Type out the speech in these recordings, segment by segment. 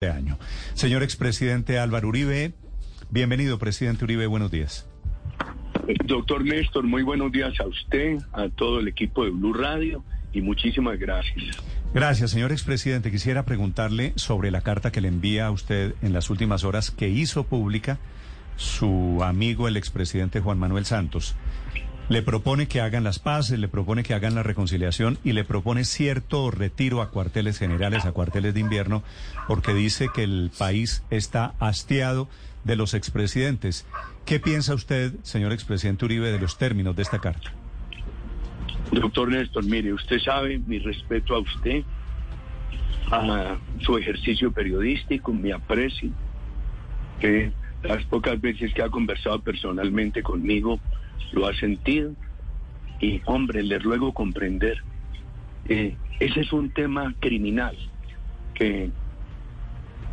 de año. Señor expresidente Álvaro Uribe, bienvenido, presidente Uribe, buenos días. Doctor Néstor, muy buenos días a usted, a todo el equipo de Blue Radio y muchísimas gracias. Gracias, señor expresidente. Quisiera preguntarle sobre la carta que le envía a usted en las últimas horas que hizo pública su amigo el expresidente Juan Manuel Santos. Le propone que hagan las paces, le propone que hagan la reconciliación y le propone cierto retiro a cuarteles generales, a cuarteles de invierno, porque dice que el país está hastiado de los expresidentes. ¿Qué piensa usted, señor expresidente Uribe, de los términos de esta carta? Doctor Néstor, mire, usted sabe mi respeto a usted, a su ejercicio periodístico, mi aprecio, que las pocas veces que ha conversado personalmente conmigo lo ha sentido. Y hombre, le ruego comprender, eh, ese es un tema criminal que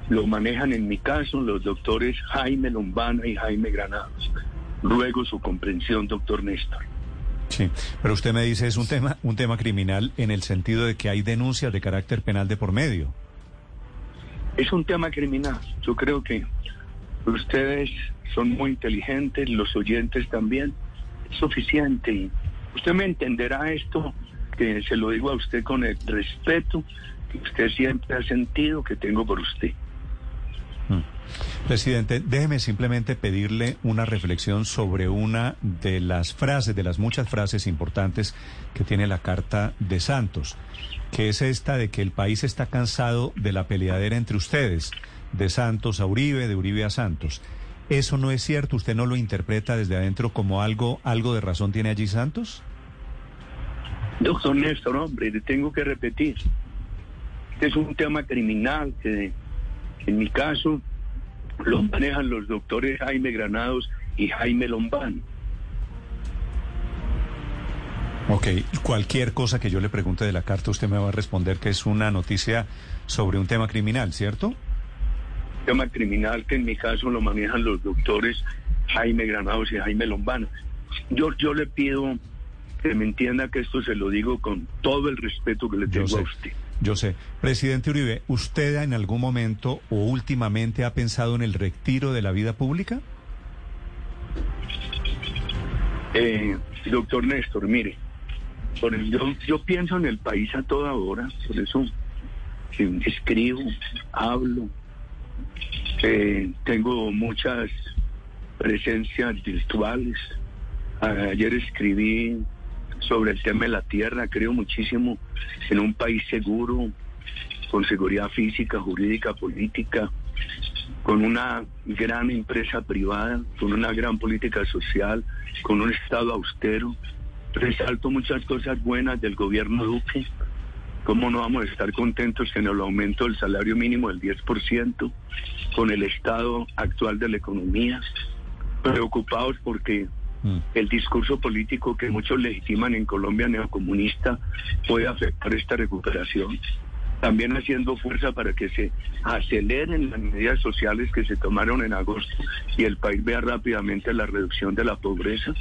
lo manejan en mi caso los doctores Jaime Lombana y Jaime Granados. Ruego su comprensión, doctor Néstor. Sí, pero usted me dice es un tema, un tema criminal en el sentido de que hay denuncias de carácter penal de por medio. Es un tema criminal. Yo creo que ustedes son muy inteligentes, los oyentes también. Es suficiente. Usted me entenderá esto, que se lo digo a usted con el respeto que usted siempre ha sentido que tengo por usted. Presidente, déjeme simplemente pedirle una reflexión sobre una de las frases, de las muchas frases importantes que tiene la Carta de Santos, que es esta de que el país está cansado de la peleadera entre ustedes, de Santos a Uribe, de Uribe a Santos. ¿Eso no es cierto? ¿Usted no lo interpreta desde adentro como algo, algo de razón tiene allí Santos? Doctor Néstor, hombre, le tengo que repetir. Este es un tema criminal que en mi caso lo manejan los doctores Jaime Granados y Jaime Lombán. Ok, cualquier cosa que yo le pregunte de la carta, usted me va a responder que es una noticia sobre un tema criminal, ¿cierto? Tema criminal que en mi caso lo manejan los doctores Jaime Granados y Jaime Lombán. Yo, yo le pido que me entienda que esto se lo digo con todo el respeto que le tengo a usted. Yo sé. Presidente Uribe, ¿usted en algún momento o últimamente ha pensado en el retiro de la vida pública? Eh, doctor Néstor, mire, por yo, yo pienso en el país a toda hora, por eso escribo, hablo, eh, tengo muchas presencias virtuales. Ayer escribí sobre el tema de la tierra. Creo muchísimo en un país seguro, con seguridad física, jurídica, política, con una gran empresa privada, con una gran política social, con un Estado austero. Resalto muchas cosas buenas del gobierno Duque. ¿Cómo no vamos a estar contentos con el aumento del salario mínimo del 10%, con el estado actual de la economía? Preocupados porque Mm. el discurso político que muchos legitiman en Colombia neocomunista puede afectar esta recuperación. También haciendo fuerza para que se aceleren las medidas sociales que se tomaron en agosto y el país vea rápidamente la reducción de la pobreza.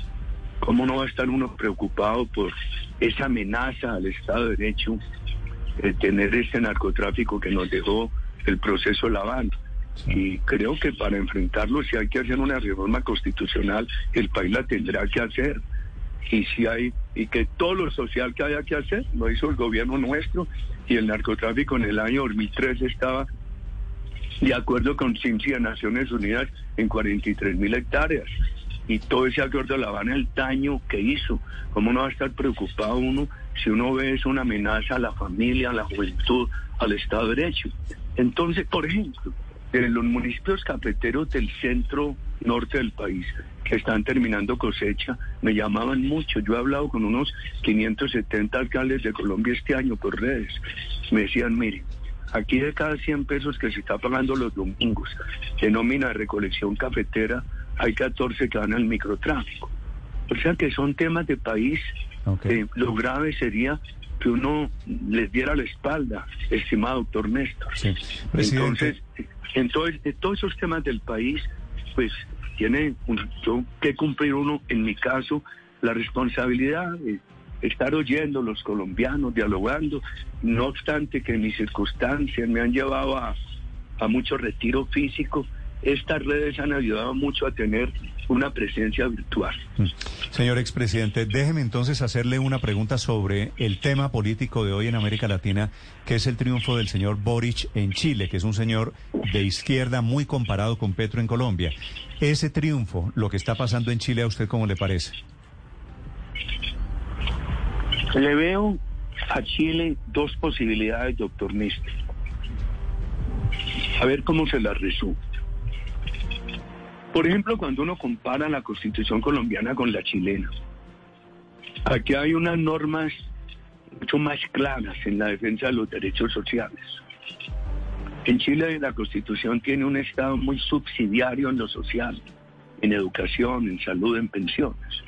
¿Cómo no va a estar uno preocupado por esa amenaza al Estado de Derecho, de tener ese narcotráfico que nos dejó el proceso lavando? Y creo que para enfrentarlo, si hay que hacer una reforma constitucional, el país la tendrá que hacer. Y si hay, y que todo lo social que haya que hacer, lo hizo el gobierno nuestro, y el narcotráfico en el año 2003 estaba de acuerdo con Ciencia de Naciones Unidas en 43 mil hectáreas. Y todo ese acuerdo La Habana, el daño que hizo. ¿Cómo no va a estar preocupado uno si uno ve es una amenaza a la familia, a la juventud, al Estado de Derecho? Entonces, por ejemplo, en los municipios cafeteros del centro norte del país que están terminando cosecha, me llamaban mucho. Yo he hablado con unos 570 alcaldes de Colombia este año por redes. Me decían, mire, aquí de cada 100 pesos que se está pagando los domingos de nómina de recolección cafetera, hay 14 que van al microtráfico. O sea que son temas de país. Eh, lo grave sería que uno les diera la espalda, estimado doctor Néstor. Entonces, entonces, de todos esos temas del país, pues tiene que cumplir uno, en mi caso, la responsabilidad de estar oyendo los colombianos, dialogando, no obstante que mis circunstancias me han llevado a, a mucho retiro físico. Estas redes han ayudado mucho a tener una presencia virtual. Mm. Señor expresidente, déjeme entonces hacerle una pregunta sobre el tema político de hoy en América Latina, que es el triunfo del señor Boric en Chile, que es un señor de izquierda muy comparado con Petro en Colombia. Ese triunfo, lo que está pasando en Chile, ¿a usted cómo le parece? Le veo a Chile dos posibilidades, doctor Néstor. A ver cómo se las resumo. Por ejemplo, cuando uno compara la constitución colombiana con la chilena, aquí hay unas normas mucho más claras en la defensa de los derechos sociales. En Chile la constitución tiene un Estado muy subsidiario en lo social, en educación, en salud, en pensiones.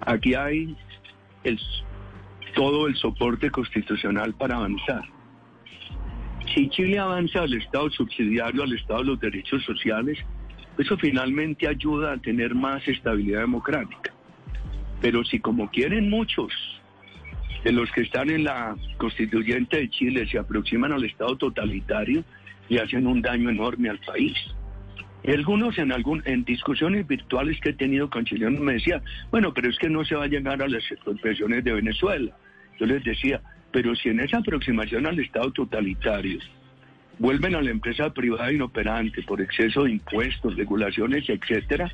Aquí hay todo el soporte constitucional para avanzar. Si Chile avanza al Estado subsidiario, al Estado de los derechos sociales, eso finalmente ayuda a tener más estabilidad democrática. Pero si como quieren muchos de los que están en la constituyente de Chile se aproximan al Estado totalitario y hacen un daño enorme al país. Algunos en algún discusiones virtuales que he tenido con chilenos me decían, bueno, pero es que no se va a llegar a las expropiaciones de Venezuela. Yo les decía, pero si en esa aproximación al Estado totalitario vuelven a la empresa privada inoperante por exceso de impuestos, regulaciones, etcétera,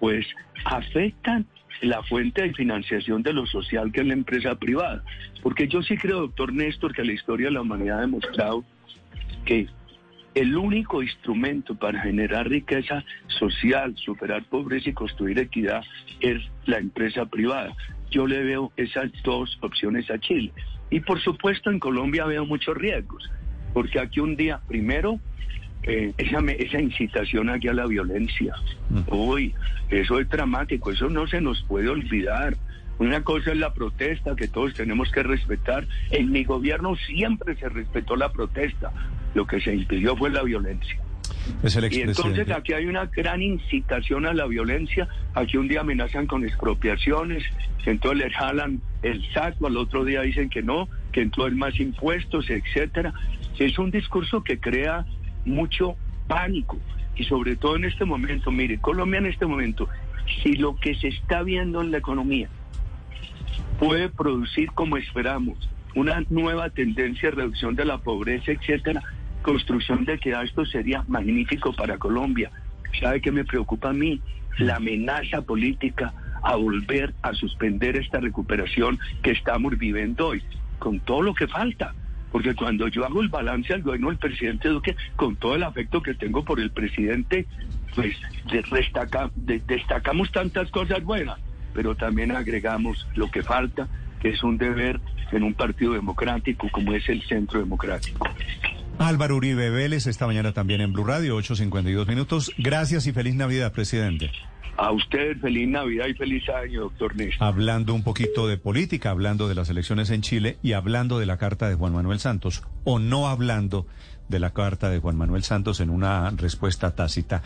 pues afectan la fuente de financiación de lo social que es la empresa privada. Porque yo sí creo, doctor Néstor, que la historia de la humanidad ha demostrado que el único instrumento para generar riqueza social, superar pobreza y construir equidad es la empresa privada. Yo le veo esas dos opciones a Chile. Y por supuesto en Colombia veo muchos riesgos, porque aquí un día, primero, eh, esa, esa incitación aquí a la violencia. Mm. Uy, eso es dramático, eso no se nos puede olvidar. Una cosa es la protesta que todos tenemos que respetar. En mi gobierno siempre se respetó la protesta. Lo que se impidió fue la violencia. y entonces aquí hay una gran incitación a la violencia. Aquí un día amenazan con expropiaciones, entonces le jalan el saco, al otro día dicen que no, que entonces más impuestos, etcétera. Es un discurso que crea mucho pánico y sobre todo en este momento, mire, Colombia en este momento, si lo que se está viendo en la economía puede producir como esperamos una nueva tendencia de reducción de la pobreza, etcétera, construcción de equidad, esto sería magnífico para Colombia. ¿Sabe qué me preocupa a mí? La amenaza política a volver a suspender esta recuperación que estamos viviendo hoy, con todo lo que falta. Porque cuando yo hago el balance al gobierno del presidente Duque, con todo el afecto que tengo por el presidente, pues destacamos tantas cosas buenas pero también agregamos lo que falta, que es un deber en un partido democrático como es el Centro Democrático. Álvaro Uribe Vélez, esta mañana también en Blue Radio, 8.52 minutos. Gracias y feliz Navidad, presidente. A usted feliz Navidad y feliz año, doctor Néstor. Hablando un poquito de política, hablando de las elecciones en Chile y hablando de la carta de Juan Manuel Santos, o no hablando de la carta de Juan Manuel Santos en una respuesta tácita.